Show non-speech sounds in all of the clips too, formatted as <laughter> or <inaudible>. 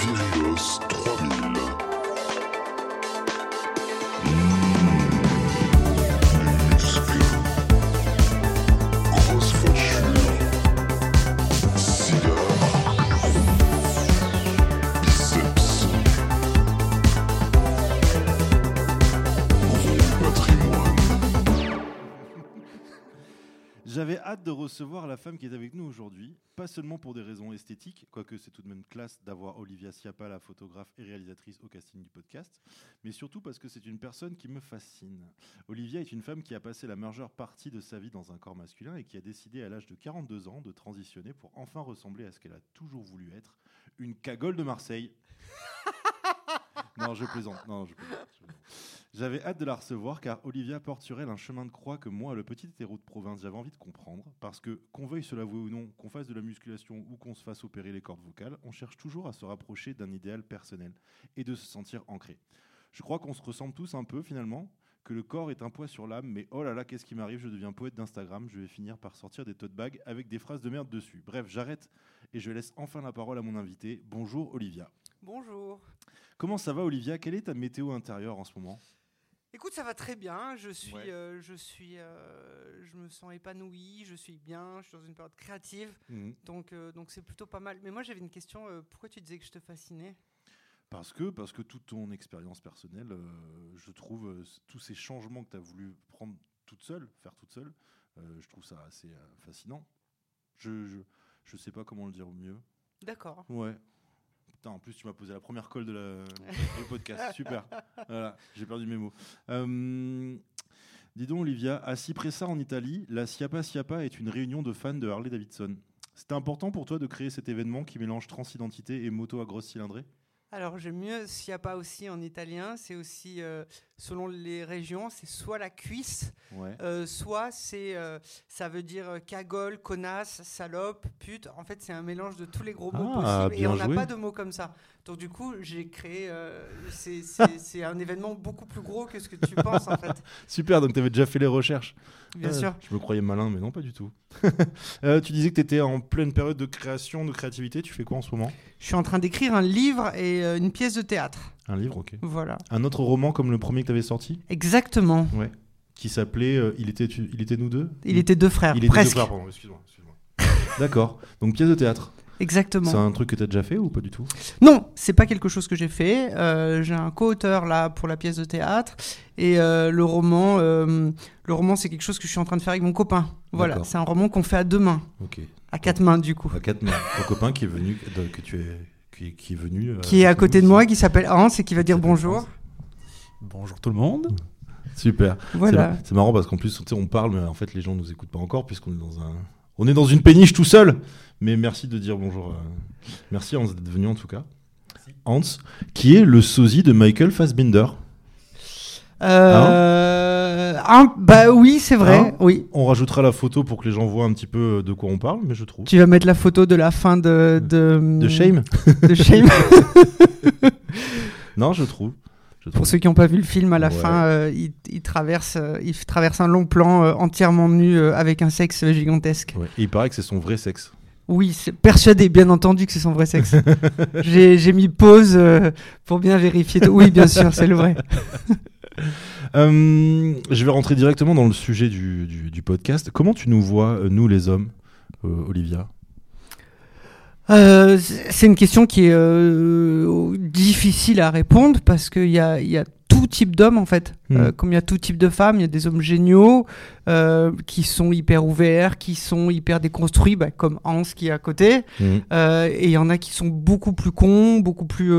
Vieillos 3000. Recevoir la femme qui est avec nous aujourd'hui, pas seulement pour des raisons esthétiques, quoique c'est tout de même classe d'avoir Olivia Schiappa, la photographe et réalisatrice au casting du podcast, mais surtout parce que c'est une personne qui me fascine. Olivia est une femme qui a passé la majeure partie de sa vie dans un corps masculin et qui a décidé à l'âge de 42 ans de transitionner pour enfin ressembler à ce qu'elle a toujours voulu être, une cagole de Marseille. <laughs> non, je plaisante. Non, je plaisante, je plaisante. J'avais hâte de la recevoir car Olivia porte sur elle un chemin de croix que moi, le petit hétéro de province, j'avais envie de comprendre. Parce que, qu'on veuille se l'avouer ou non, qu'on fasse de la musculation ou qu'on se fasse opérer les cordes vocales, on cherche toujours à se rapprocher d'un idéal personnel et de se sentir ancré. Je crois qu'on se ressemble tous un peu finalement, que le corps est un poids sur l'âme, mais oh là là, qu'est-ce qui m'arrive Je deviens poète d'Instagram, je vais finir par sortir des tote bags avec des phrases de merde dessus. Bref, j'arrête et je laisse enfin la parole à mon invité. Bonjour Olivia. Bonjour. Comment ça va Olivia? Quelle est ta météo intérieure en ce moment? Écoute, ça va très bien. Je suis, Ouais. euh, je suis, euh, je me sens épanoui. Je suis bien. Je suis dans une période créative, donc, euh, donc c'est plutôt pas mal. Mais moi, j'avais une question. pourquoi tu disais que je te fascinais? Parce que, parce que toute ton expérience personnelle, je trouve tous ces changements que tu as voulu prendre toute seule, faire toute seule, je trouve ça assez fascinant. Je, je, je sais pas comment le dire mieux. D'accord. Ouais. Putain, en plus, tu m'as posé la première colle de la, <laughs> du podcast. Super. Voilà, j'ai perdu mes mots. Euh, dis donc, Olivia, à Cipressa en Italie, la Siapa Siapa est une réunion de fans de Harley Davidson. C'était important pour toi de créer cet événement qui mélange transidentité et moto à grosse cylindrée? Alors, j'aime mieux s'il n'y a pas aussi en italien. C'est aussi, euh, selon les régions, c'est soit la cuisse, Ouais. euh, soit c'est, euh, ça veut dire euh, cagole, connasse, salope, pute. En fait, c'est un mélange de tous les gros mots Ah, possibles. Et on n'a pas de mots comme ça. Donc, du coup, j'ai créé. euh, <laughs> c'est- un événement beaucoup plus gros que ce que tu penses, en fait. <laughs> Super, donc tu avais déjà fait les recherches. Bien sûr. Je me croyais malin, mais non, pas du tout. <laughs> Tu disais que tu étais en pleine période de création, de créativité. Tu fais quoi en ce moment? Je suis en train d'écrire un livre et une pièce de théâtre. Un livre, ok. Voilà. Un autre roman comme le premier que tu avais sorti? Exactement. qui s'appelait euh, il, était, tu- il était nous deux? Il était deux frères, Il était presque. deux frères, pardon, excuse-moi. excuse-moi. <laughs> D'accord. Donc pièce de théâtre. Exactement. C'est un truc que tu as déjà fait ou pas du tout? Non, c'est pas quelque chose que j'ai fait. Euh, j'ai un co-auteur là pour la pièce de théâtre et euh, le roman, euh, le roman c'est quelque chose que je suis en train de faire avec mon copain. Voilà, c'est un roman qu'on fait à deux mains, Ok. à quatre mains du coup. À quatre mains. Ton copain qui est venu, que tu es, qui, qui est venu. euh, Qui est à côté de moi, qui s'appelle Hans et qui va dire bonjour. Hans. Bonjour tout le monde. Super. C'est Voilà. C'est marrant parce qu'en plus, on parle, mais en fait, les gens nous écoutent pas encore puisqu'on est dans un, on est dans une péniche tout seul. Mais merci de dire bonjour. euh, Merci Hans d'être venu en tout cas. Hans, qui est le sosie de Michael Fassbinder. Euh, un- bah oui, c'est vrai. Hein oui. On rajoutera la photo pour que les gens voient un petit peu de quoi on parle, mais je trouve. Tu vas mettre la photo de la fin de de, De Shame de Shame. <laughs> Non, je trouve. Je trouve. Pour ceux qui n'ont pas vu le film, à la Ouais. fin, euh, il, il traverse, euh, il traverse un long plan euh, entièrement nu euh, avec un sexe gigantesque. Ouais. Et il paraît que c'est son vrai sexe. Oui, persuadé, bien entendu, que c'est son vrai sexe. <laughs> J'ai mis pause euh, pour bien vérifier. tout. Oui, bien sûr, c'est le vrai. <laughs> Euh, je vais rentrer directement dans le sujet du, du- podcast. Comment tu nous vois, euh, nous les hommes, euh, Olivia? C'est une question qui est difficile à répondre parce qu'il y y a tout type d'hommes en fait. Hmm. Euh, comme il y a tout type de femmes, il y a des hommes géniaux euh, qui sont hyper ouverts, qui sont hyper déconstruits, bah, comme Hans qui est à côté. Mhm. Euh, et il y en a qui sont beaucoup plus cons, beaucoup plus,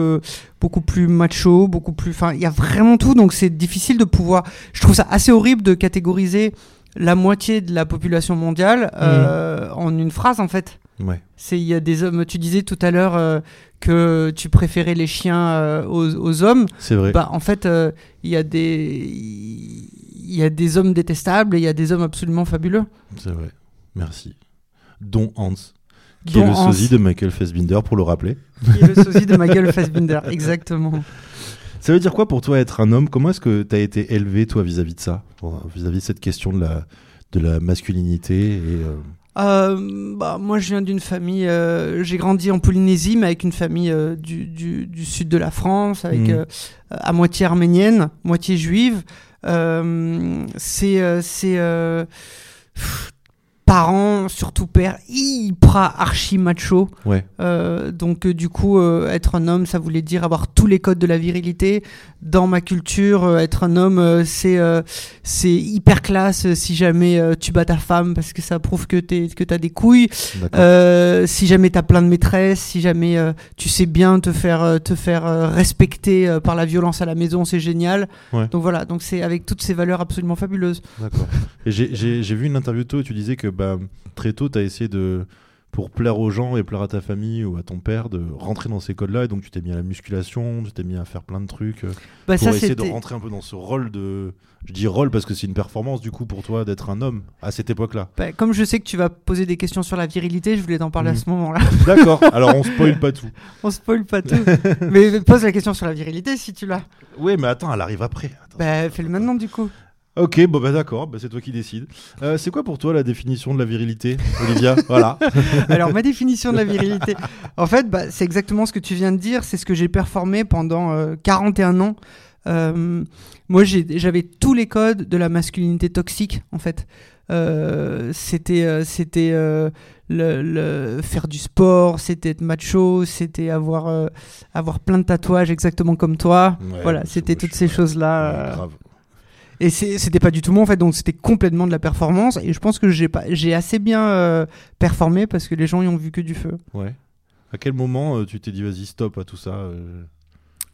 beaucoup plus macho, beaucoup plus. Enfin, il y a vraiment tout, donc c'est difficile de pouvoir. Je trouve ça assez horrible de catégoriser la moitié de la population mondiale euh, en une phrase en fait. Ouais. C'est il y a des hommes. Tu disais tout à l'heure euh, que tu préférais les chiens euh, aux, aux hommes. C'est vrai. Bah en fait, il y a des il y a des hommes détestables et il y a des hommes absolument fabuleux. C'est vrai. Merci. Dont Hans, qui Dont est le Hans. sosie de Michael Fassbinder, pour le rappeler. Qui est le sosie de <laughs> Michael Fassbinder, exactement. Ça veut dire quoi pour toi être un homme? Comment est-ce que tu as été élevé, toi, vis-à-vis de ça? Bon, Vis-à-vis de cette question de la, de la masculinité et, euh, Euh, bah, moi, je viens d'une famille. euh, j'ai grandi en Polynésie, mais avec une famille euh, du, du, du sud de la France, avec euh, à moitié arménienne, moitié juive. Euh, c'est euh, c'est euh, parents, surtout père, hyper archi macho. Ouais. Euh, donc euh, du coup, euh, être un homme, ça voulait dire avoir tous les codes de la virilité. Dans ma culture, être un homme, c'est c'est hyper classe si jamais tu bats ta femme parce que ça prouve que t'es que t'as des couilles. Si jamais t'as plein de maîtresses, si jamais tu sais bien te faire te faire respecter par la violence à la maison, c'est génial. Ouais. Donc voilà, donc c'est avec toutes ces valeurs absolument fabuleuses. D'accord. J'ai- vu une interview de toi où tu disais que bah, très tôt, tu as essayé de, pour plaire aux gens et plaire à ta famille ou à ton père, de rentrer dans ces codes-là. Et donc, tu t'es mis à la musculation, tu t'es mis à faire plein de trucs euh, Bah pour ça essayer de rentrer un peu dans ce rôle de. Je dis rôle parce que c'est une performance du coup pour toi d'être un homme à cette époque-là. Bah, comme je sais que tu vas poser des questions sur la virilité, je voulais t'en parler Mhm. à ce moment-là. <laughs> D'accord. <laughs> Alors, on spoil pas tout. On spoil pas tout. <laughs> mais pose la question sur la virilité si tu l'as. Oui, mais attends, elle arrive après. Attends. Bah fais-le maintenant du coup. Ok, bon bah d'accord, bah, c'est toi qui décides. Euh, c'est quoi pour toi la définition de la virilité, Olivia <laughs> Voilà. Alors ma définition de la <laughs> virilité, en fait, bah, c'est exactement ce que tu viens de dire. C'est ce que j'ai performé pendant euh, 41 ans. Euh, moi, j'avais tous les codes de la masculinité toxique, en fait. Euh, c'était euh, c'était le, le- faire du sport, c'était être macho, c'était avoir avoir plein de tatouages exactement comme toi. Ouais, voilà, c'est c'était toutes ces choses là. Ouais, grave. Et c'était pas du tout moi en fait, donc c'était complètement de la performance. Et je pense que j'ai pas, j'ai assez bien euh, performé parce que les gens y ont vu que du feu. Ouais. À quel moment euh, tu t'es dit vas-y stop à tout ça euh,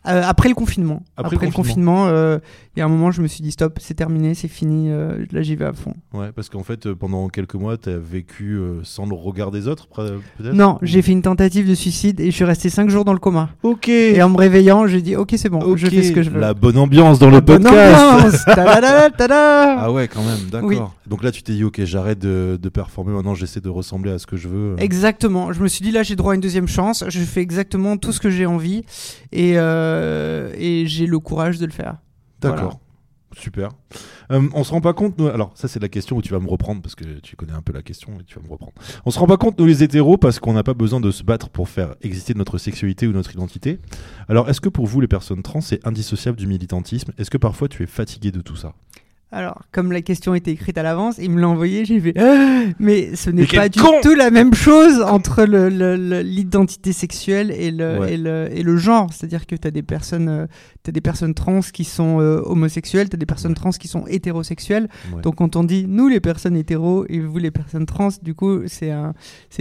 Euh, après le confinement, Après après, le confinement, euh, il y a un moment, je me suis dit stop, c'est terminé, c'est fini. euh, là, j'y vais à fond. Ouais, parce qu'en fait pendant quelques mois t'as vécu euh, sans le regard des autres peut-être? Non, j'ai fait une tentative de suicide et je suis resté 5 jours dans le coma. Ok. Et en me réveillant, j'ai dit ok, c'est bon, je fais ce que je veux. La bonne ambiance dans le Bonne podcast. ambiance Tadada, <laughs> tada Ah ouais, quand même, d'accord. Oui. Donc là, tu t'es dit, ok, j'arrête de, de performer, maintenant j'essaie de ressembler à ce que je veux. Exactement. Je me suis dit là j'ai droit à une deuxième chance. Je fais exactement tout ce que j'ai envie et, euh, et j'ai le courage de le faire. D'accord. Super. Euh, on se rend pas compte, nous... alors ça c'est la question où tu vas me reprendre parce que tu connais un peu la question et tu vas me reprendre. On se rend pas compte, nous les hétéros, parce qu'on n'a pas besoin de se battre pour faire exister notre sexualité ou notre identité. Alors est-ce que pour vous, les personnes trans, c'est indissociable du militantisme? Est-ce que parfois tu es fatigué de tout ça? Alors, comme la question était écrite à l'avance, il me l'a envoyé, j'ai fait Ah mais ce n'est pas du con tout la même chose entre le- le- le- l'identité sexuelle et le, Ouais. et le, et le genre. C'est-à-dire que tu as des personnes euh, t'as des personnes trans qui sont euh, homosexuelles, tu as des personnes trans qui sont hétérosexuelles. Ouais. Donc quand on dit nous les personnes hétéros et vous les personnes trans, du coup, c'est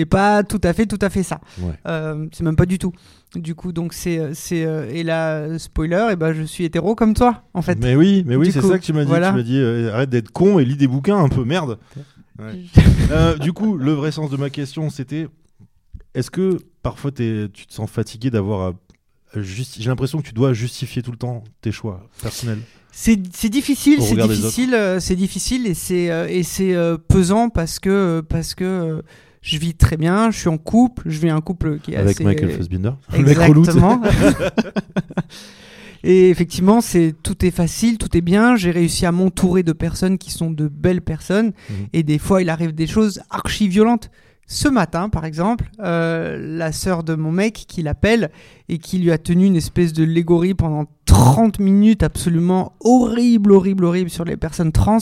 pas tout à fait tout à fait ça. Ouais. Euh, c'est même pas du tout. Du coup, donc c'est c'est euh, et là spoiler, et ben je suis hétéro comme toi en fait. Mais oui, mais oui, c'est ça que tu m'as dit. voilà. Tu m'as dit, euh, arrête d'être con et lis des bouquins un peu, merde. Ouais. <laughs> Euh, du coup, le vrai sens de ma question, c'était est-ce que parfois tu te sens fatigué d'avoir J'ai l'impression que tu dois justifier tout le temps tes choix personnels. C'est c'est difficile, c'est difficile, euh, c'est difficile et c'est euh, et c'est euh, pesant parce que euh, parce que euh, je vis très bien, je suis en couple, je vis un couple qui est Avec assez Michael Fassbinder. Exactement. <laughs> Et effectivement, c'est tout est facile, tout est bien. J'ai réussi à m'entourer de personnes qui sont de belles personnes. Mhm. Et des fois, il arrive des choses archi violentes. Ce matin, par exemple, euh, la sœur de mon mec qui l'appelle et qui lui a tenu une espèce de légorie pendant 30 minutes absolument horrible, horrible, horrible sur les personnes trans.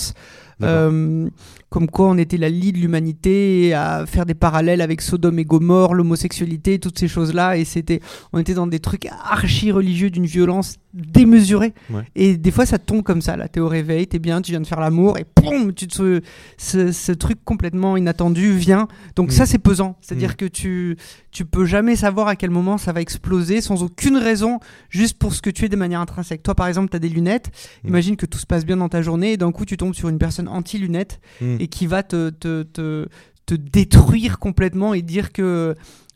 Euh, comme quoi on était la lie de l'humanité à faire des parallèles avec Sodome et Gomorre, l'homosexualité, toutes ces choses-là. Et c'était, on était dans des trucs archi religieux d'une violence démesurée. Ouais. Et des fois, ça tombe comme ça. Là, t'es au réveil, t'es bien, tu viens de faire l'amour et boum, tu te, ce, ce truc complètement inattendu vient. Donc ça, c'est pesant. C'est-à-dire Mm. que tu, tu peux jamais savoir à quel moment ça va exploser sans aucune raison, juste pour ce que tu es de manière intrinsèque. Toi, par exemple, t'as des lunettes. Mm. Imagine que tout se passe bien dans ta journée et d'un coup, tu tombes sur une personne anti-lunettes Mm. et qui va te, te, te, te détruire complètement et dire que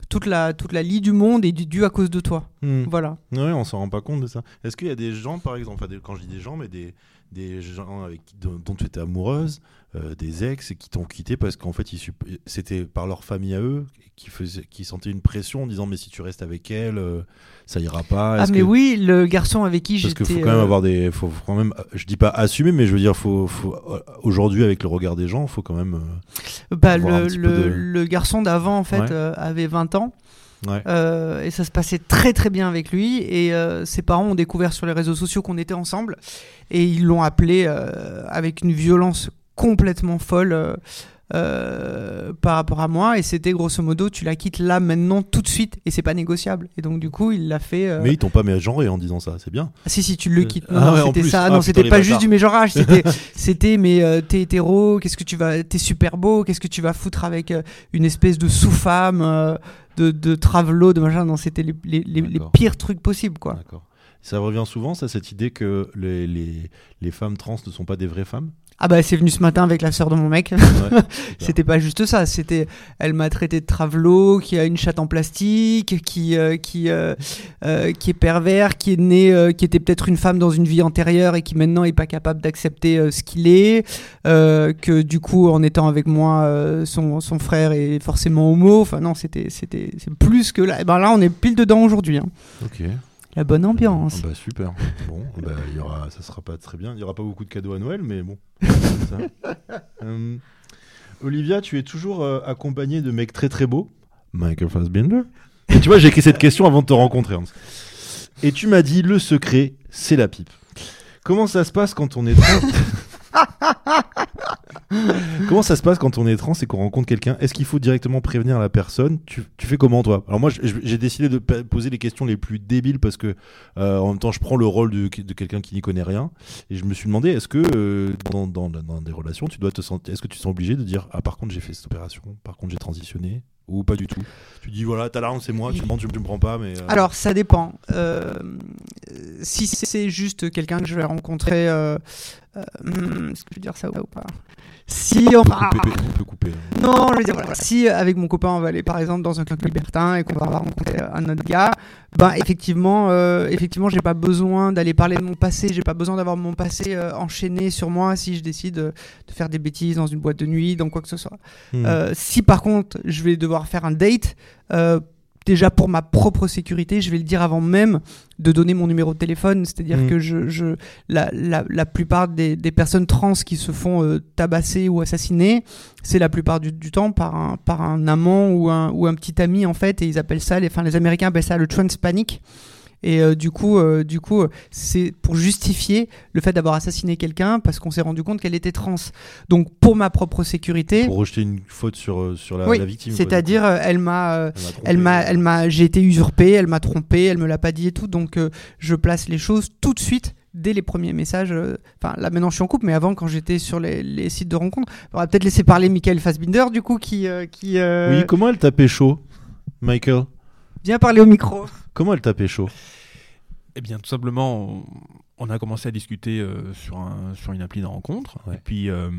toute la, toute la lie du monde est due à cause de toi. Mm. Voilà. Ouais, on s'en rend pas compte de ça. Est-ce qu'il y a des gens, par exemple, enfin, des- quand je dis des gens, mais des, des gens avec dont, dont tu étais amoureuse, euh, des ex et qui t'ont quitté parce qu'en fait c'était par leur famille à eux qui sentaient une pression en disant mais si tu restes avec elle, euh, ça ira pas. Ah mais que- oui, le garçon avec qui Parce j'étais. qu'il faut quand même euh, avoir des, faut faut quand même, je dis pas assumer, mais je veux dire, faut, faut aujourd'hui avec le regard des gens, faut quand même. euh, Bah, le, petit peu le- de- le garçon d'avant, en fait, Ouais. avait 20 ans. Ouais. Euh, et ça se passait très très bien avec lui. Et euh, ses parents ont découvert sur les réseaux sociaux qu'on était ensemble. Et ils l'ont appelé euh, avec une violence complètement folle par rapport à moi. Et c'était grosso modo, tu la quittes là, maintenant, tout de suite. Et c'est pas négociable. Et donc, du coup, il l'a fait. Mais ils t'ont pas mégenré en disant ça, c'est bien. ah, si, si, tu le quittes. Non, Ah non, ouais, en c'était ça. Ah, non, c'était pas juste du mégenrage. C'était, <laughs> c'était, mais t'es hétéro, qu'est-ce que tu vas. T'es super beau, qu'est-ce que tu vas foutre avec une espèce de sous-femme, de, de travelo, de machin. Non, c'était les, les, les- pires trucs possibles, quoi. Ça revient souvent, ça, cette idée que les, les femmes trans ne sont pas des vraies femmes? Ah bah, c'est venu ce matin avec la sœur de mon mec. Ouais, <laughs> C'était pas juste ça, c'était elle m'a traité de travelo, qui a une chatte en plastique, qui euh, qui euh, euh, qui est pervers, qui est né, qui était peut-être une femme dans une vie antérieure et qui maintenant est pas capable d'accepter ce qu'il est, que du coup en étant avec moi, son, son frère est forcément homo. Enfin non, c'était c'était c'est plus que là. Eh ben là, on est pile dedans aujourd'hui. hein. Ok. La bonne ambiance. Ah bah super. Bon, <laughs> bah, il y aura, ça sera pas très bien. Il y aura pas beaucoup de cadeaux à Noël, mais bon. ça. <laughs> Euh, Olivia, tu es toujours euh, accompagnée de mecs très très beaux. Michael Fassbender. Et tu vois, j'ai écrit cette question avant de te rencontrer. Hans. Et tu m'as dit le secret, c'est la pipe. Comment ça se passe quand on est trans <laughs> <laughs> Comment ça se passe quand on est trans et qu'on rencontre quelqu'un? Est-ce qu'il faut directement prévenir la personne? Tu, fais comment toi? Alors moi, j'ai décidé de poser les questions les plus débiles parce que euh, en même temps, je prends le rôle de, quelqu'un qui n'y connaît rien. Et je me suis demandé, est-ce que euh, dans, des relations, tu dois te sentir, est-ce que tu te sens obligé de dire, ah par contre j'ai fait cette opération, par contre j'ai transitionné, ou pas du tout? Tu dis voilà, ta larme c'est moi, tu me prends, pas, mais. euh, Alors, ça dépend. Si c'est juste quelqu'un que je vais rencontrer, hmm, est-ce que je peux dire ça ou pas? Si, on peut enfin, couper, on peut couper. non, je veux dire, voilà, si euh, avec mon copain on va aller par exemple dans un club libertin et qu'on va rencontrer un autre gars, ben effectivement, euh, effectivement, j'ai pas besoin d'aller parler de mon passé, j'ai pas besoin d'avoir mon passé euh, enchaîné sur moi si je décide euh, de faire des bêtises dans une boîte de nuit, dans quoi que ce soit. Hmm. Euh, si par contre je vais devoir faire un date, euh, déjà pour ma propre sécurité, je vais le dire avant même de donner mon numéro de téléphone. C'est-à-dire Mm. que je, je, la, la, la plupart des, des personnes trans qui se font euh, tabasser ou assassiner, c'est la plupart du, du temps par un, par un amant ou un, ou un petit ami en fait. Et ils appellent ça, les, enfin, les Américains appellent ça le trans panic. Et euh, du coup, euh, du coup, euh, c'est pour justifier le fait d'avoir assassiné quelqu'un parce qu'on s'est rendu compte qu'elle était trans. Donc, pour ma propre sécurité, Pour rejeter une faute sur, sur la, oui, la victime. c'est-à-dire, elle m'a, elle m'a, elle m'a, j'ai été usurpé, elle m'a trompé, elle me l'a pas dit et tout, donc je place les choses tout de suite dès les premiers messages. euh, Enfin, là maintenant je suis en couple, mais avant quand j'étais sur les, les sites de rencontres, on va peut-être laisser parler Michael Fassbinder du coup qui, euh, qui euh, Oui, comment elle t'a pécho, Michael? Vient parler au micro. Comment elle t'a pécho Eh bien, tout simplement, on, a commencé à discuter euh, sur, un, sur une appli de rencontre. Ouais. Et puis, euh,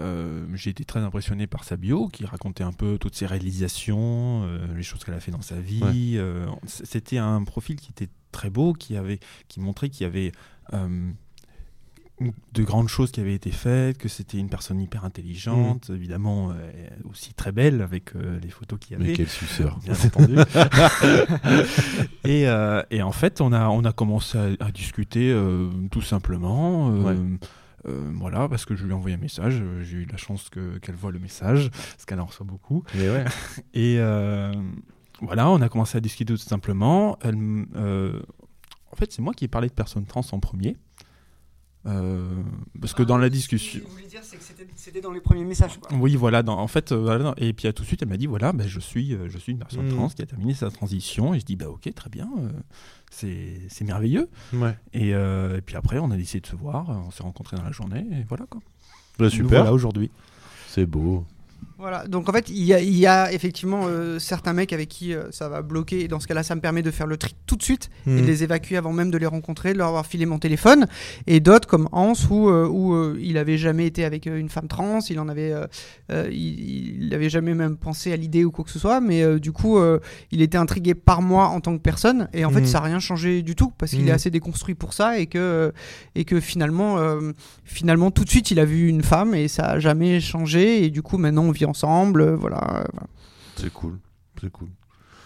euh, j'ai été très impressionné par sa bio, qui racontait un peu toutes ses réalisations, euh, les choses qu'elle a fait dans sa vie. euh, C'était un profil qui était très beau, qui, avait, qui montrait qu'il y avait euh, de grandes choses qui avaient été faites, que c'était une personne hyper intelligente, évidemment euh, aussi très belle avec euh, les photos qu'il y avait Mais quel suceur. bien entendu. <laughs> et, euh, et en fait, on a, on a commencé à, à discuter tout simplement. Ouais. euh, voilà, parce que je lui ai envoyé un message. J'ai eu la chance que- qu'elle voit le message, parce qu'elle en reçoit beaucoup. Mais ouais. <laughs> Et euh, voilà, on a commencé à discuter tout simplement. Elle euh, en fait, c'est moi qui ai parlé de personnes trans en premier. Euh, parce que dans la discussion. Vous voulez dire c'est que c'était dans les premiers messages. Oui, voilà. dans- en fait, euh, et puis tout de suite, elle m'a dit voilà, ben, je suis, euh, je suis une personne Mhm. trans qui a terminé sa transition. Et je dis bah ok, très bien, euh, c'est c'est merveilleux. ouais. Et, euh, et puis après, on a décidé de se voir. On s'est rencontrés dans la journée et voilà quoi. Bah, Nous super. Voilà aujourd'hui. C'est beau. Voilà, donc en fait, il y a, il y a effectivement euh, certains mecs avec qui euh, ça va bloquer, et dans ce cas-là, ça me permet de faire le tri tout de suite et Mhm. de les évacuer avant même de les rencontrer, de leur avoir filé mon téléphone, et d'autres comme Hans où, euh, où il avait jamais été avec une femme trans, il en avait, il, il avait jamais même pensé à l'idée ou quoi que ce soit, mais du coup, il était intrigué par moi en tant que personne, et en fait, Mhm. ça n'a rien changé du tout parce qu'il Mhm. est assez déconstruit pour ça, et que, et que finalement, finalement, tout de suite, il a vu une femme et ça a jamais changé, et du coup, maintenant, on vit ensemble, euh, voilà. euh, voilà. C'est cool, c'est cool.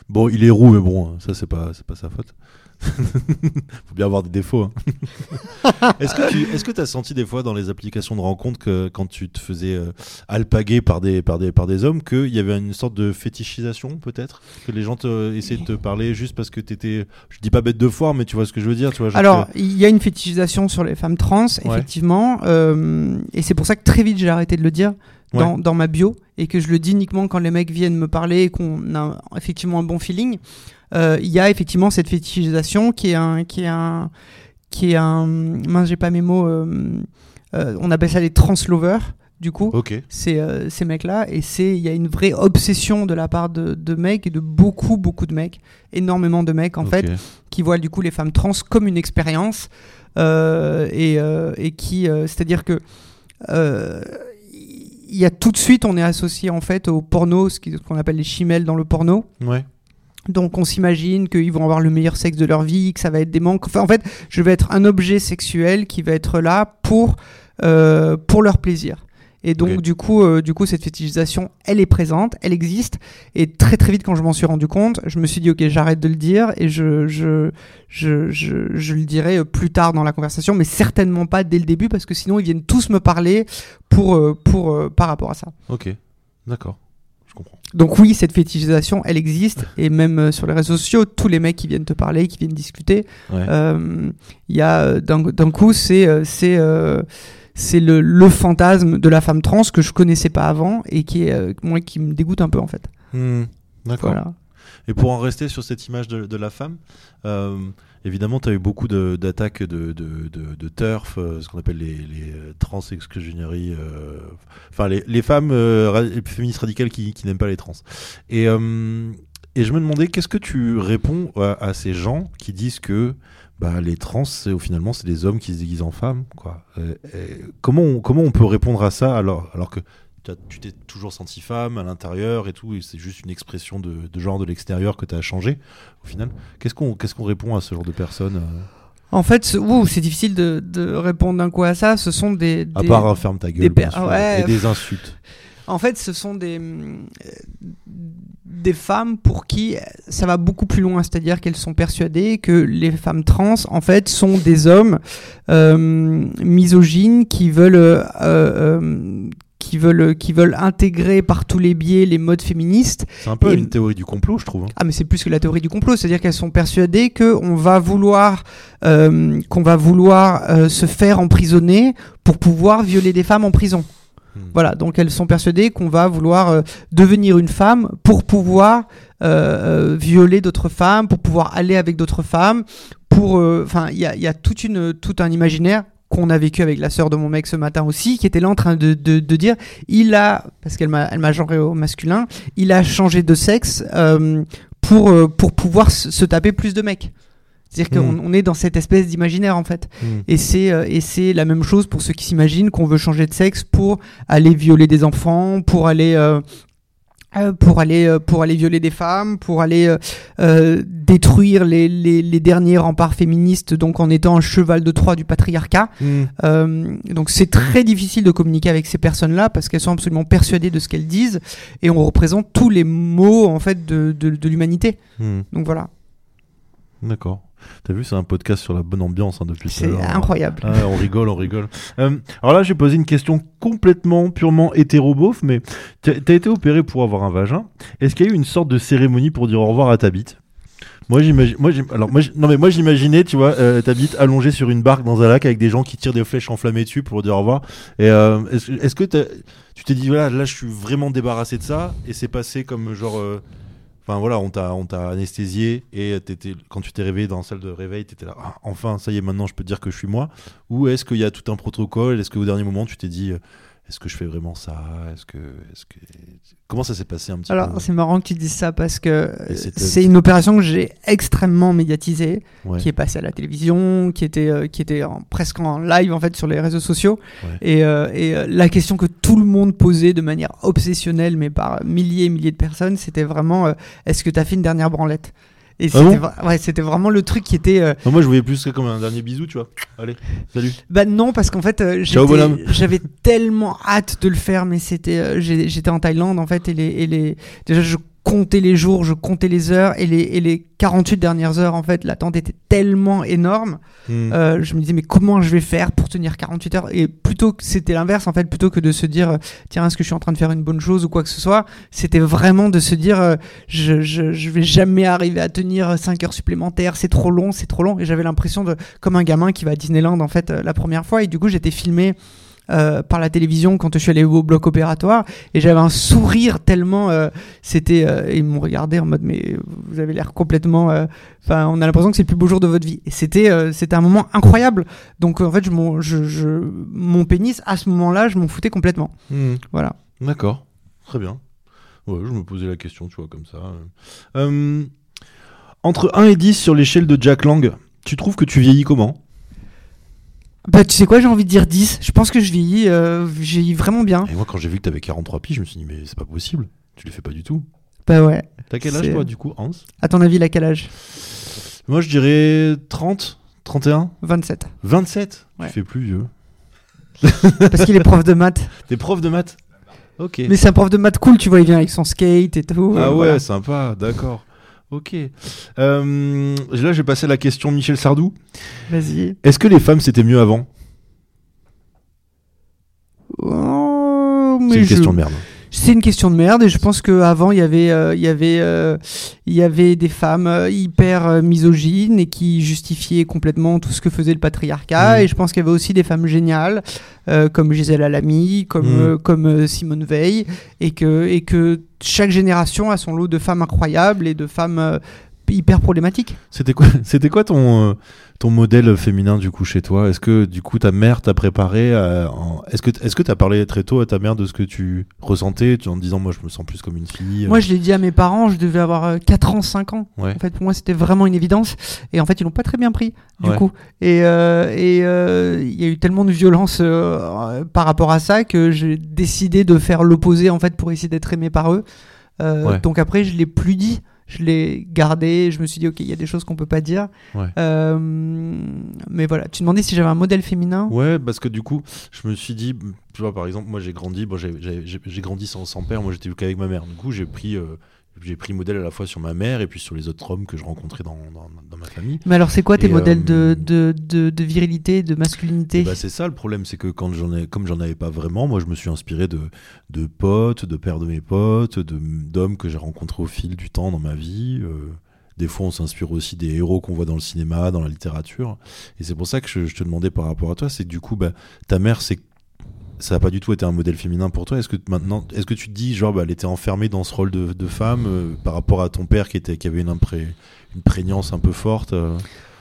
Bon, il est roux, mais bon, hein, ça c'est pas, c'est pas sa faute. <laughs> Faut bien avoir des défauts. hein. <laughs> est-ce que tu, est-ce que t'as senti des fois dans les applications de rencontres que quand tu te faisais euh, alpaguer par des, par des, par des hommes, qu'il y avait une sorte de fétichisation peut-être, que les gens te, essayaient de te parler juste parce que t'étais, je dis pas bête de foire, mais tu vois ce que je veux dire, tu vois. Alors, que- il y a une fétichisation sur les femmes trans, effectivement, euh, et c'est pour ça que très vite j'ai arrêté de le dire dans, dans ma bio, et que je le dis uniquement quand les mecs viennent me parler et qu'on a effectivement un bon feeling. Euh, Il y a effectivement cette fétichisation qui est un, qui est un, qui est un, mince j'ai pas mes mots, euh, euh, on appelle ça les translovers, du coup. Ok. ces, euh, ces mecs-là. Et c'est, il y a une vraie obsession de la part de, de mecs, et de beaucoup, beaucoup de mecs, énormément de mecs en fait, qui voient du coup les femmes trans comme une expérience. et, et qui, c'est-à-dire que il y a tout de suite, on est associé en fait au porno, ce qu'on appelle les chimelles dans le porno. Ouais. Donc on s'imagine qu'ils vont avoir le meilleur sexe de leur vie, que ça va être des manques. Enfin, en fait, je vais être un objet sexuel qui va être là pour, euh, pour leur plaisir. Et donc du coup, euh, du coup, cette fétichisation, elle est présente, elle existe. Et très très vite, quand je m'en suis rendu compte, je me suis dit ok, j'arrête de le dire et je je, je, je je le dirai euh, plus tard dans la conversation, mais certainement pas dès le début parce que sinon ils viennent tous me parler pour euh, pour par rapport à ça. Ok. D'accord. Je comprends. Donc oui, cette fétichisation, elle existe, <laughs> et même euh, sur les réseaux sociaux, tous les mecs qui viennent te parler, qui viennent discuter, Ouais. euh, il y a d'un coup, c'est c'est euh, c'est le, le fantasme de la femme trans que je connaissais pas avant et qui est euh, moi qui me dégoûte un peu en fait. Hmm, D'accord. Voilà. Et pour en rester sur cette image de, de la femme, euh, évidemment, tu as eu beaucoup d'attaques de, de, de, turf, euh, ce qu'on appelle les, les trans exclusionary, euh, enfin les, les femmes les féministes radicales qui, qui n'aiment pas les trans. Et, et je me demandais, qu'est-ce que tu réponds à, à ces gens qui disent que bah, les trans, finalement, c'est des hommes qui se déguisent en femmes quoi. Euh, et comment, on, comment on peut répondre à ça alors, alors que tu t'es toujours senti femme à l'intérieur et tout, et c'est juste une expression de, de genre de l'extérieur que tu as changé au final. Qu'est-ce qu'on qu'est-ce qu'on répond à ce genre de personnes euh, En fait, c'est difficile de, de répondre d'un coup à ça. Ce sont des, À part euh, ferme ta gueule, des bien per- sûr, ouais. et des insultes. En fait, ce sont des, euh, des femmes pour qui ça va beaucoup plus loin, c'est-à-dire qu'elles sont persuadées que les femmes trans, en fait, sont des hommes euh, misogynes qui veulent, euh, euh, qui veulent, qui veulent intégrer par tous les biais les modes féministes C'est un peu Et- une théorie du complot, je trouve. hein. ah mais c'est plus que la théorie du complot, c'est-à-dire qu'elles sont persuadées que on va vouloir qu'on va vouloir se faire emprisonner pour pouvoir violer des femmes en prison. Hmm. Voilà, donc elles sont persuadées qu'on va vouloir euh, devenir une femme pour pouvoir euh, euh, violer d'autres femmes, pour pouvoir aller avec d'autres femmes, pour enfin il y a, y a une tout un imaginaire qu'on a vécu avec la sœur de mon mec ce matin aussi, qui était là en train de, dire, il a, parce qu'elle m'a, elle genré au masculin, il a changé de sexe pour, pour pouvoir se, se taper plus de mecs. C'est-à-dire Mm. qu'on on est dans cette espèce d'imaginaire en fait. Et c'est euh, et c'est la même chose pour ceux qui s'imaginent qu'on veut changer de sexe pour aller violer des enfants, pour aller euh, euh, pour aller pour aller violer des femmes, pour aller euh, détruire les, les, les derniers remparts féministes, donc en étant un cheval de Troie du patriarcat. Euh, donc c'est très difficile de communiquer avec ces personnes-là parce qu'elles sont absolument persuadées de ce qu'elles disent et on représente tous les maux en fait de, de, de l'humanité. Donc voilà, D'accord. T'as vu, c'est un podcast sur la bonne ambiance hein, depuis c'est incroyable. Ah, on rigole, on rigole. Euh, alors là, j'ai posé une question complètement, purement hétéro-beauf, mais t'as été opéré pour avoir un vagin. Est-ce qu'il y a eu une sorte de cérémonie pour dire au revoir à ta bite moi j'imagine, moi alors moi non mais moi j'imaginais, tu vois, euh, ta bite allongée sur une barque dans un lac avec des gens qui tirent des flèches enflammées dessus pour dire au revoir. Et euh, est-ce que tu t'es dit voilà, là je suis vraiment débarrassé de ça et c'est passé comme genre, euh, enfin voilà, on t'a on anesthésié et t'étais quand tu t'es réveillé dans la salle de réveil, t'étais là, Ah, enfin ça y est, maintenant je peux te dire que je suis moi. Ou est-ce qu'il y a tout un protocole? Est-ce qu'au dernier moment tu t'es dit, euh, est-ce que je fais vraiment ça? Est-ce que, est-ce que, comment ça s'est passé un petit Alors, peu? c'est marrant que tu dises ça parce que c'est une opération que j'ai extrêmement médiatisée, Ouais. qui est passée à la télévision, qui était, euh, qui était en- presque en live en fait sur les réseaux sociaux. Ouais. Et, euh, et euh, la question que tout le monde posait de manière obsessionnelle, mais par milliers et milliers de personnes, c'était vraiment est-ce que tu as fait une dernière branlette? Et Ah c'était bon vra- ouais, c'était vraiment le truc qui était. euh, Non, moi, je voyais plus ça comme un dernier bisou, tu vois. Allez, salut. Bah non, parce qu'en fait, euh, <laughs> j'avais tellement hâte de le faire, mais c'était, euh, j'étais en Thaïlande en fait, et les, et les, déjà je comptais les jours, je comptais les heures, et les, et les 48 dernières heures en fait, l'attente était tellement énorme. Hmm. Euh, je me disais mais comment je vais faire pour tenir 48 heures? Et plutôt que c'était l'inverse en fait, plutôt que de se dire euh, tiens est-ce que je suis en train de faire une bonne chose ou quoi que ce soit, c'était vraiment de se dire euh, je, je, je vais jamais arriver à tenir 5 heures supplémentaires, c'est trop long, c'est trop long. Et j'avais l'impression de comme un gamin qui va à Disneyland en fait euh, la première fois et du coup j'étais filmé. Euh, par la télévision quand je suis allé au bloc opératoire et j'avais un sourire tellement euh, c'était euh, ils m'ont regardé en mode mais vous avez l'air complètement Enfin, on a l'impression que c'est le plus beau jour de votre vie. Et c'était, c'était un moment incroyable. Donc, en fait, je, m'en- je, je- mon pénis, à ce moment-là, je m'en foutais complètement. Hmm. Voilà. D'accord, très bien. Ouais, je me posais la question, tu vois, comme ça. Entre 1 et 10 sur l'échelle de Jack Lang, tu trouves que tu vieillis comment? Bah, tu sais quoi, j'ai envie de dire 10. Je pense que je vieillis, euh, je vieillis vraiment bien. Et moi, quand j'ai vu que t'avais 43 piges, je me suis dit, mais c'est pas possible. Tu les fais pas du tout. Bah ouais. T'as quel âge, C'est- toi, du coup, Hans? À ton avis, il a quel âge? Moi, je dirais 30, 31, 27. 27. Ouais. Tu fais plus vieux. <laughs> Parce qu'il est prof de maths. T'es prof de maths? Ok. Mais c'est un prof de maths cool, tu vois, il vient avec son skate et tout. Ah ouais, voilà. sympa, d'accord. Ok. Euh, là, j'ai passé la question Michel Sardou. Vas-y. Est-ce que les femmes c'était mieux avant? Oh, C'est une je- question de merde. C'est une question de merde et je pense qu'avant il y avait euh, il y avait euh, il y avait des femmes euh, hyper misogynes et qui justifiaient complètement tout ce que faisait le patriarcat Mhm. et je pense qu'il y avait aussi des femmes géniales euh, comme Gisèle Halimi comme euh, comme Simone Veil et que et que chaque génération a son lot de femmes incroyables et de femmes hyper problématiques. C'était quoi, <laughs> c'était quoi ton, euh, ton modèle féminin du coup chez toi? Est-ce que du coup ta mère t'a préparé à- en- Est-ce que est-ce que t'as parlé très tôt à ta mère de ce que tu ressentais tu- en te disant moi je me sens plus comme une fille euh, Moi je l'ai dit à mes parents, je devais avoir euh, 4 ans, 5 ans. Ouais. En fait, pour moi, c'était vraiment une évidence. Et en fait, ils l'ont pas très bien pris, du Ouais. coup. Et euh, et, euh, il y a eu tellement de violence euh, euh, par rapport à ça que j'ai décidé de faire l'opposé, en fait, pour essayer d'être aimé par eux. Euh, Ouais. Donc après, je l'ai plus dit. Je l'ai gardé. Je me suis dit, ok, il y a des choses qu'on peut pas dire. Ouais. Euh, mais voilà. Tu demandais si j'avais un modèle féminin. Ouais, parce que du coup, je me suis dit, tu vois, par exemple, moi j'ai grandi, bon, j'ai grandi sans, sans père, moi j'étais qu'avec ma mère. Du coup, j'ai pris, euh, j'ai pris modèle à la fois sur ma mère et puis sur les autres hommes que je rencontrais dans, dans, dans ma famille. Mais alors, c'est quoi tes Et, modèles euh, de, de, de, virilité, de masculinité Et bah, c'est ça le problème, c'est que quand j'en ai, comme j'en avais pas vraiment, moi je me suis inspiré de, de potes, de pères de mes potes, d'hommes que j'ai rencontrés au fil du temps dans ma vie. euh, des fois, on s'inspire aussi des héros qu'on voit dans le cinéma, dans la littérature. Et c'est pour ça que je, je te demandais par rapport à toi, c'est que du coup, bah, ta mère, c'est ça n'a pas du tout été un modèle féminin pour toi. Est-ce que maintenant, est-ce que tu te dis, genre, bah, elle était enfermée dans ce rôle de, de femme euh, par rapport à ton père qui était, qui avait une, impré- une prégnance un peu forte euh,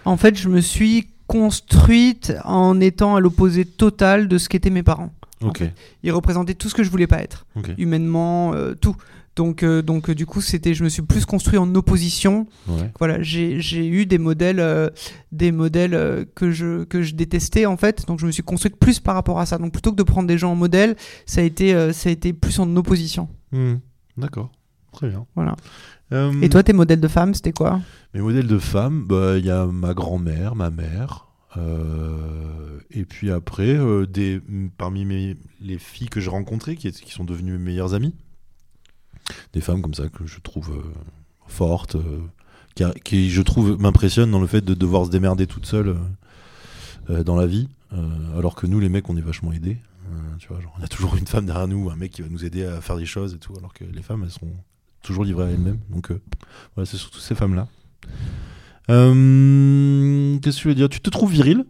En fait, je me suis construite en étant à l'opposé total de ce qu'étaient mes parents. Ok, Ils représentaient tout ce que je voulais pas être, ok, humainement, euh, tout. Donc, euh, donc euh, du coup, c'était, je me suis plus construit en opposition. ouais, Voilà, j'ai eu des modèles, euh, des modèles que je que je détestais en fait. Donc, je me suis construite plus par rapport à ça. Donc, plutôt que de prendre des gens en modèle, ça a été, euh, ça a été plus en opposition. Hmm, d'accord, très bien. Voilà. Et toi, tes modèles de femmes, c'était quoi? Mes modèles de femmes, bah, il y a ma grand-mère, ma mère, euh, et puis après, euh, des, parmi mes, les filles que j'ai rencontrées, qui, est- qui sont devenues mes meilleures amies, des femmes comme ça que je trouve euh, fortes, euh, qui, je trouve, m'impressionnent dans le fait de devoir se démerder toute seule euh, dans la vie, alors que nous, les mecs, on est vachement aidés. Tu vois, genre, on a toujours une femme derrière nous, un mec qui va nous aider à faire des choses et tout, alors que les femmes, elles sont toujours livrées à elles-mêmes. Donc, voilà, c'est surtout ces femmes-là. Euh, Qu'est-ce que tu veux dire? Tu te trouves viril?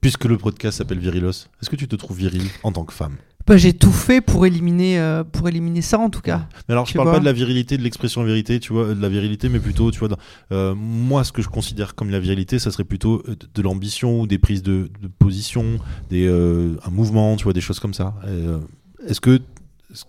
Puisque le podcast s'appelle Virilos, est-ce que tu te trouves viril en tant que femme? Bah, J'ai tout fait pour éliminer, euh, pour éliminer ça en tout cas. Mais alors, je sais parle pas. de la virilité, de l'expression vérité, tu vois, de la virilité, mais plutôt, tu vois, euh, moi, ce que je considère comme la virilité, ça serait plutôt euh, de, de l'ambition ou des prises de, de position, des, euh, un mouvement, tu vois, des choses comme ça. Est-ce que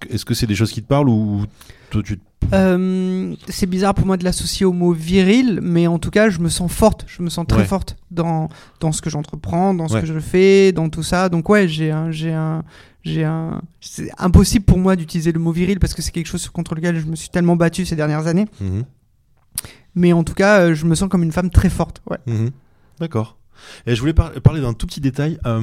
est-ce que c'est des choses qui te parlent ou toi tu Euh, c'est bizarre pour moi de l'associer au mot viril, mais en tout cas, je me sens forte. Je me sens très Ouais. forte dans, dans ce que j'entreprends, dans ce Ouais. que je fais, dans tout ça. Donc, ouais, j'ai un. J'ai un j'ai un... C'est impossible pour moi d'utiliser le mot viril parce que c'est quelque chose contre lequel je me suis tellement battu ces dernières années. Mhm. Mais en tout cas, euh, je me sens comme une femme très forte. Ouais. Mhm. D'accord. Et je voulais par- parler d'un tout petit détail. euh,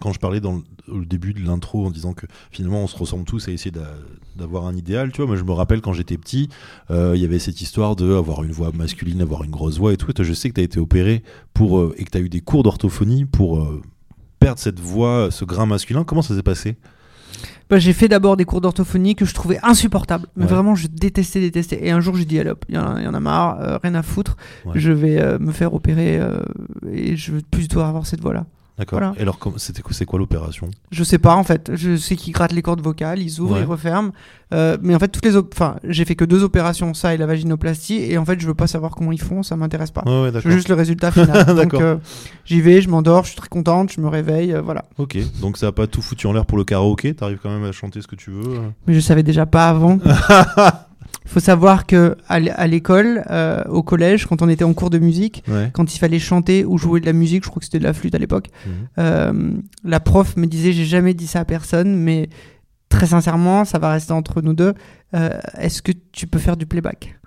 quand je parlais dans le, au début de l'intro en disant que finalement on se ressemble tous à essayer d'a- d'avoir un idéal, tu vois. Moi je me rappelle quand j'étais petit, euh, il y avait cette histoire de avoir une voix masculine, avoir une grosse voix et tout. Et toi, je sais que tu as été opéré pour, euh, et que tu as eu des cours d'orthophonie pour perdre cette voix, ce grain masculin. Comment ça s'est passé? Bah, j'ai fait d'abord des cours d'orthophonie que je trouvais insupportables. Mais Ouais. vraiment, je détestais, détestais. Et un jour, j'ai dit, allez hop, il y, en a- il y en a marre, euh, rien à foutre. Ouais. Je vais euh, me faire opérer euh, et je veux plus tout avoir cette voix-là. D'accord. Voilà. Et alors, c'était quoi, c'est quoi l'opération? Je sais pas en fait. Je sais qu'ils grattent les cordes vocales, ils ouvrent, Ouais. ils referment. Euh, mais en fait, toutes les, op- enfin, j'ai fait que deux opérations, ça et la vaginoplastie. Et en fait, je veux pas savoir comment ils font, ça m'intéresse pas. Ouais, ouais, Je veux juste le résultat final. <laughs> Donc, euh, j'y vais, je m'endors, je suis très contente, je me réveille, euh, voilà. Ok. Donc ça a pas tout foutu en l'air pour le karaoké? T'arrives quand même à chanter ce que tu veux. euh? Mais je savais déjà pas avant. <laughs> Il faut savoir que à l'école, euh, au collège, quand on était en cours de musique, Ouais. quand il fallait chanter ou jouer de la musique, je crois que c'était de la flûte à l'époque, Mhm. euh, la prof me disait j'ai jamais dit ça à personne, mais très sincèrement, ça va rester entre nous deux. euh, Est-ce que tu peux faire du playback?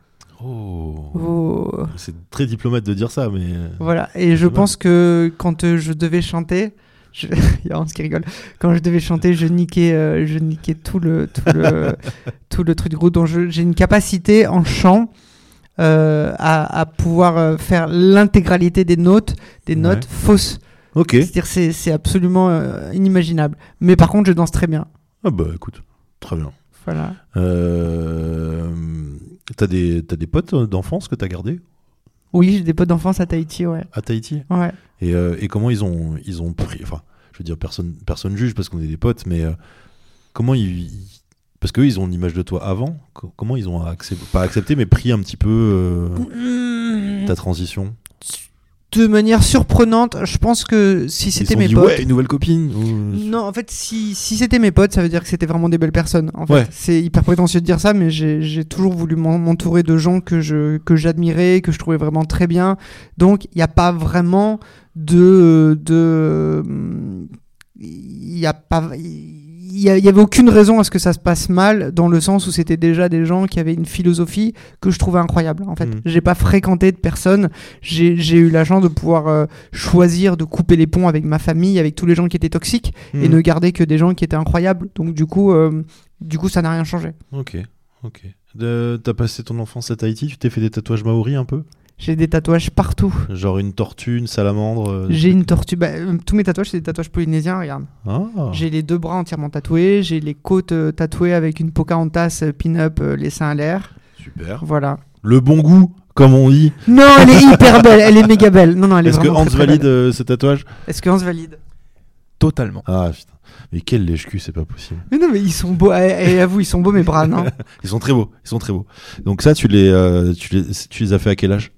Oh. Oh, C'est très diplomate de dire ça, mais. Voilà. Et je pense que quand je devais chanter, je... <laughs> il y a Hans qui rigole. Quand je devais chanter, je niquais, euh, je niquais tout le, tout le, <laughs> tout le truc du groupe. Donc j'ai une capacité en chant euh, à, à pouvoir euh, faire l'intégralité des notes, des Ouais. notes fausses. Ok. C'est-à-dire c'est c'est absolument euh, inimaginable. Mais par contre, je danse très bien. Ah bah écoute, très bien. Voilà. T'as des, t'as des potes d'enfance que t'as gardés? Oui, j'ai des potes d'enfance à Tahiti, ouais. à Tahiti Ouais. et, euh, et comment ils ont, ils ont pris. Enfin, je veux dire, personne, personne juge parce qu'on est des potes, mais euh, comment ils. Parce qu'eux, ils ont une image de toi avant. Co- Comment ils ont accepté, pas accepté, mais pris un petit peu euh, ta transition? De manière surprenante, je pense que si c'était mes dit, potes. ouais, une nouvelle copine ou- Non, en fait, si, si c'était mes potes, ça veut dire que c'était vraiment des belles personnes. En fait, Ouais. c'est hyper prétentieux de dire ça, mais j'ai j'ai toujours voulu m'en- m'entourer de gens que je que j'admirais, que je trouvais vraiment très bien. Donc, il n'y a pas vraiment de de il y a pas y, il y avait aucune raison à ce que ça se passe mal dans le sens où c'était déjà des gens qui avaient une philosophie que je trouvais incroyable en fait Mhm. j'ai pas fréquenté de personnes j'ai eu la chance de pouvoir euh, choisir de couper les ponts avec ma famille avec tous les gens qui étaient toxiques et Mhm. ne garder que des gens qui étaient incroyables. Donc du coup, euh, du coup, ça n'a rien changé. Ok, ok. T'as passé ton enfance à Tahiti, tu t'es fait des tatouages maoris un peu? J'ai des tatouages partout. Genre une tortue, une salamandre euh, J'ai une tortue. bah, euh, tous mes tatouages, c'est des tatouages polynésiens. Regarde. Ah, J'ai les deux bras entièrement tatoués. J'ai les côtes euh, tatouées avec une Pocahontas euh, pin-up, euh, les seins à l'air. super. Voilà. Le bon goût, comme on dit. Non, elle est hyper <laughs> belle. Elle est méga belle. Non, non, elle est Est-ce que vraiment Hans très, très valide euh, ce tatouage? Est-ce que Hans valide? Totalement. Ah putain. Mais quel lèche-cul, c'est pas possible. Mais non, mais ils sont beaux. Et, et avoue, ils sont beaux mes bras, non? <laughs> Ils sont très beaux, ils sont très beaux. Donc ça, tu les, euh, tu les, tu les as fait à quel âge?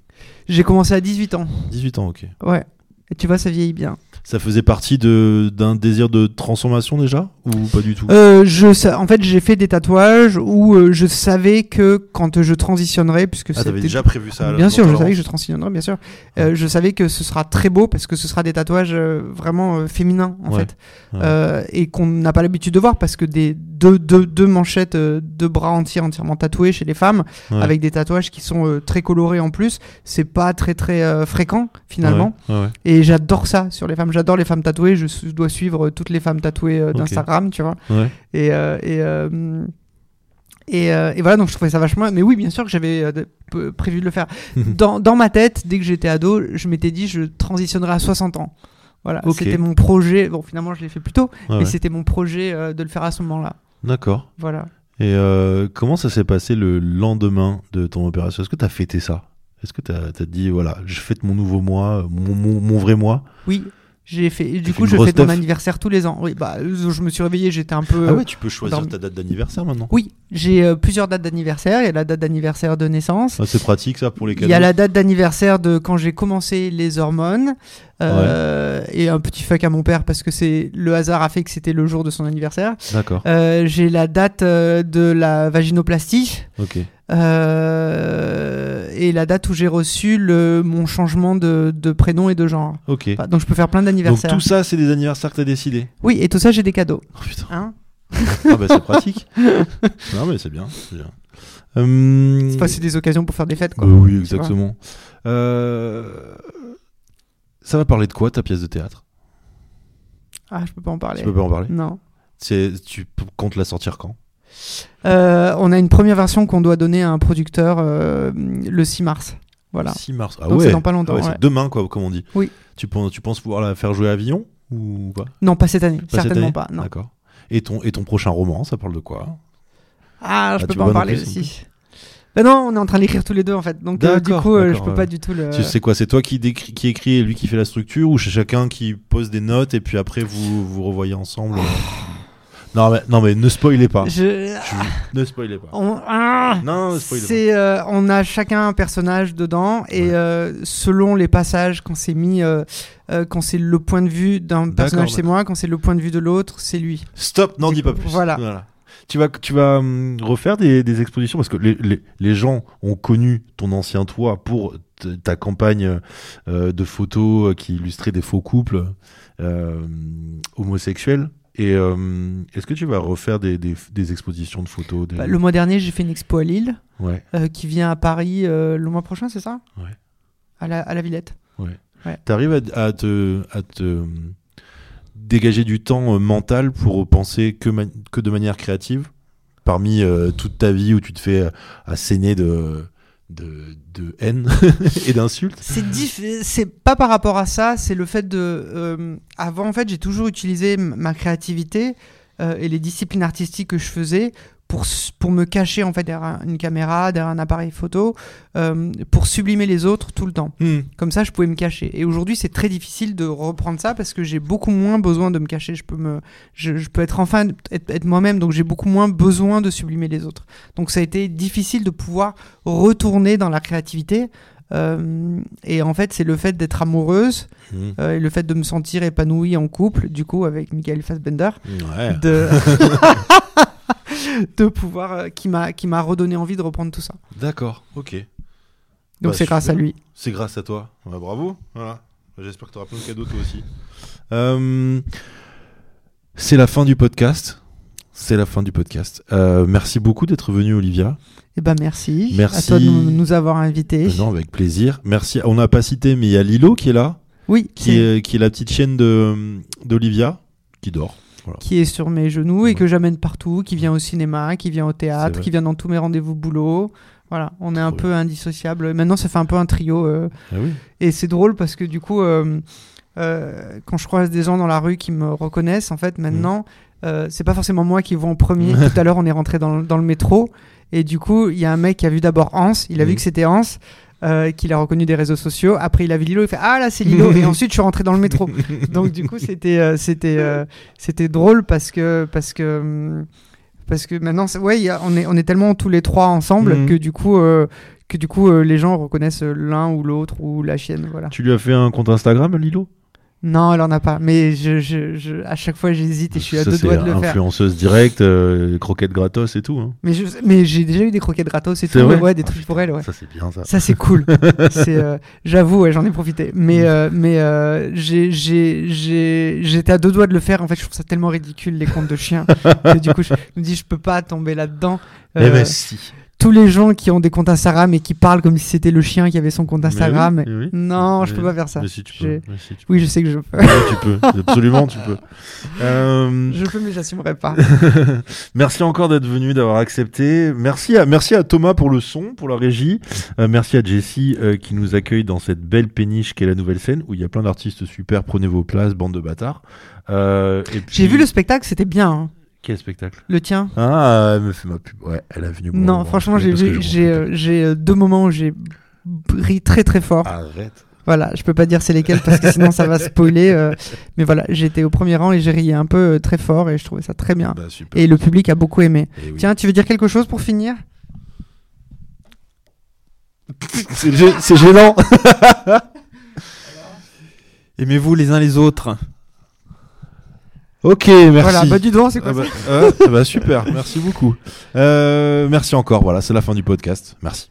J'ai commencé à 18 ans. 18 ans, ok. Ouais. Et tu vois, ça vieillit bien. Ça faisait partie de d'un désir de transformation déjà? Ou pas du tout Euh, je, en fait, j'ai fait des tatouages où euh, je savais que quand je transitionnerais, puisque Ah, t'avais c'était- déjà prévu ça à bien sûr, je savais que je transitionnerais, bien sûr. Euh, je savais que ce sera très beau parce que ce sera des tatouages euh, vraiment euh, féminins en Ouais. fait, Ouais. Euh, et qu'on n'a pas l'habitude de voir parce que des deux, deux, deux manchettes, euh, deux bras entiers entièrement tatoués chez les femmes, Ouais. avec des tatouages qui sont euh, très colorés en plus, c'est pas très très euh, fréquent finalement. Ouais, ouais, ouais. Et j'adore ça sur les femmes. J'adore les femmes tatouées. Je dois suivre toutes les femmes tatouées euh, Ok. Tu vois. Ouais. Et, euh, et, euh, et, euh, et voilà, donc je trouvais ça vachement. Mais oui, bien sûr que j'avais prévu de le faire. <laughs> dans, dans ma tête, dès que j'étais ado, je m'étais dit je transitionnerai à 60 ans. Voilà, Ok. c'était mon projet. Bon, finalement, je l'ai fait plus tôt, mais ouais. c'était mon projet euh, de le faire à ce moment-là. D'accord. Voilà. Et euh, comment ça s'est passé le lendemain de ton opération? Est-ce que t'as fêté ça? Est-ce que t'as as dit voilà, je fête mon nouveau moi, mon, mon, mon vrai moi? Oui. J'ai fait. Du coup, je fais mon teuf anniversaire tous les ans. Oui, bah, je me suis réveillé, j'étais un peu. Ah ouais, tu peux choisir dans- ta date d'anniversaire maintenant Oui, J'ai euh, plusieurs dates d'anniversaire. Il y a la date d'anniversaire de naissance. Ah, c'est pratique ça pour les Il cadeaux. y a la date d'anniversaire de quand j'ai commencé les hormones. Euh, Et un petit fuck à mon père parce que c'est le hasard a fait que c'était le jour de son anniversaire. D'accord. Euh, j'ai la date de la vaginoplastie. Ok. Et la date où j'ai reçu le, mon changement de, de prénom et de genre. Ok. Enfin, donc je peux faire plein Donc d'anniversaires. tout ça, c'est des anniversaires que t'as décidé. Oui, et tout ça, j'ai des cadeaux. Oh putain. Hein? Ah bah c'est pratique. <laughs> non mais c'est bien. C'est bien. Euh, c'est des occasions pour faire des fêtes, quoi. oui, Tu vois. exactement. Euh, Ça va parler de quoi ta pièce de théâtre? Ah, je peux pas en parler. Tu peux pas en parler? Non. C'est tu comptes la sortir quand? Euh, on a une première version qu'on doit donner à un producteur euh, le 6 mars. Voilà. 6 mars. Ah Donc ouais. c'est dans pas longtemps, Ah ouais, ouais. c'est demain quoi, comme on dit. Oui. Tu penses, tu penses pouvoir la faire jouer à Avignon ou pas Non, pas cette année. Pas cette certainement année? pas. Non. D'accord. Et ton et ton prochain roman, ça parle de quoi? Ah, je Ah, peux pas en parler aussi. Ben non, on est en train d'écrire tous les deux en fait. Donc euh, du coup, euh, je peux ouais. pas du tout le. Tu sais quoi C'est toi qui, décrit, qui écrit et lui qui fait la structure ou c'est chacun qui pose des notes et puis après vous vous revoyez ensemble euh Non mais non mais ne spoilez pas. Je- Je- Ne spoilez pas. on- ah, Non, ne spoilez pas. c'est, euh, on a chacun un personnage dedans et Ouais. euh, selon les passages, quand c'est mis, euh, quand c'est le point de vue d'un personnage, c'est moi, quand c'est le point de vue de l'autre, c'est lui. Stop, n'en dis pas plus. Voilà. Tu vas, tu vas hum, refaire des, des expositions parce que les, les, les gens ont connu ton ancien toi pour ta campagne de photos qui illustrait des faux couples homosexuels. Et euh, est-ce que tu vas refaire des, des, des expositions de photos des- Bah, le mois dernier, j'ai fait une expo à Lille Ouais, euh, qui vient à Paris euh, le mois prochain, c'est ça? Ouais. À la, à la Villette. T'arrives à, à te, à te dégager du temps mental pour penser que, que de manière créative? Parmi toute ta vie où tu te fais asséner de, de, de haine <laughs> et d'insultes C'est pas par rapport à ça, c'est le fait de. euh, avant, en fait, j'ai toujours utilisé ma créativité euh, et les disciplines artistiques que je faisais pour, pour me cacher en fait derrière un- une caméra, derrière un appareil photo, euh, pour sublimer les autres tout le temps. Comme ça, je pouvais me cacher. Et aujourd'hui, c'est très difficile de reprendre ça parce que j'ai beaucoup moins besoin de me cacher. Je peux me, je, je peux être enfin être, être moi-même, donc j'ai beaucoup moins besoin de sublimer les autres. Donc ça a été difficile de pouvoir retourner dans la créativité. Euh, et en fait, c'est le fait d'être amoureuse Mmh. euh, et le fait de me sentir épanouie en couple, du coup, avec Michael Fassbender, Ouais. de, <laughs> <laughs> <laughs> de pouvoir, euh, qui m'a qui m'a redonné envie de reprendre tout ça. D'accord, ok. Donc Bah, c'est grâce à lui. C'est grâce à toi. Ouais, bravo. Voilà. J'espère que tu auras plein de cadeaux toi aussi. Euh, c'est la fin du podcast. C'est la fin du podcast. Euh, merci beaucoup d'être venu, Olivia. Eh ben merci. Merci. À toi de nous, avoir invités. Euh, non, avec plaisir. Merci. On n'a pas cité, mais il y a Lilo qui est là, Oui, qui est, qui est la petite chienne de d'Olivia, qui dort. Voilà. qui est sur mes genoux et que j'amène partout, qui vient au cinéma, qui vient au théâtre, qui vient dans tous mes rendez-vous boulot. Voilà, on est un peu indissociables. Maintenant, ça fait un peu un trio. euh, Ah oui. et c'est drôle parce que du coup, euh, euh, quand je croise des gens dans la rue qui me reconnaissent, en fait, maintenant, euh, c'est pas forcément moi qui vois en premier. <laughs> Tout à l'heure, on est rentré dans, le- dans le métro. Et du coup, il y a un mec qui a vu d'abord Hans. Il a vu que c'était Hans. Euh, qu'il a reconnu des réseaux sociaux. Après, il a vu Lilo, il fait Ah là, c'est Lilo. et <laughs> ensuite, je suis rentré dans le métro. Donc, du coup, c'était euh, c'était euh, c'était drôle parce que parce que hum, parce que maintenant, ouais, il y a- on est on est tellement tous les trois ensemble Mhm. que du coup que du coup les gens reconnaissent l'un ou l'autre ou la chienne. Voilà. Tu lui as fait un compte Instagram, Lilo? Non, elle en a pas. Mais je, je, je- à chaque fois, j'hésite et je suis à Ça, deux doigts de le faire. influenceuse directe, euh, croquettes gratos et tout. hein. Mais je- mais j'ai déjà eu des croquettes gratos et tout. vrai Ouais, des Ah, trucs putain, pour elle. Ouais. Ça, c'est bien ça. Ça c'est cool. <laughs> euh, j'avoue, ouais, j'en ai profité. Mais, euh, mais euh, j'ai, j'étais à deux doigts de le faire. En fait, je trouve ça tellement ridicule les comptes de chiens <laughs> que du coup, je me dis, je peux pas tomber là-dedans. Eh Euh, ben si. Tous les gens qui ont des comptes Instagram et qui parlent comme si c'était le chien qui avait son compte Instagram. Mais oui, mais oui. Non, je peux pas faire ça. Mais si tu J'ai- peux. mais si tu peux. Oui, je sais que je peux. Tu peux. Absolument, tu peux. <laughs> Euh, je peux, mais j'assumerai pas. <laughs> merci encore d'être venu, d'avoir accepté. Merci à, merci à Thomas pour le son, pour la régie. Euh, merci à Jessie euh, qui nous accueille dans cette belle péniche qu'est la nouvelle scène où il y a plein d'artistes super. Prenez vos places, bande de bâtards. Euh, puis- J'ai vu le spectacle, c'était bien. hein. Quel spectacle? Le tien? Ah, elle me fait ma pub. Ouais, elle a venu. Non, franchement, j'ai vu, j'ai, euh, j'ai euh, deux moments où j'ai ri très très fort. Arrête. Voilà, je peux pas dire c'est lesquels parce que <laughs> sinon ça va spoiler. euh, mais voilà, j'étais au premier rang et j'ai ri un peu euh, très fort et je trouvais ça très bien. Bah, super. Et le public a beaucoup aimé. Eh oui. Tiens, tu veux dire quelque chose pour finir? <laughs> C'est gênant. <laughs> Aimez-vous les uns les autres? Ok, merci. Voilà, bah du doigt, c'est quoi Ah ça bah, euh, ah bah, super, merci beaucoup. Euh, merci encore, voilà, c'est la fin du podcast. Merci.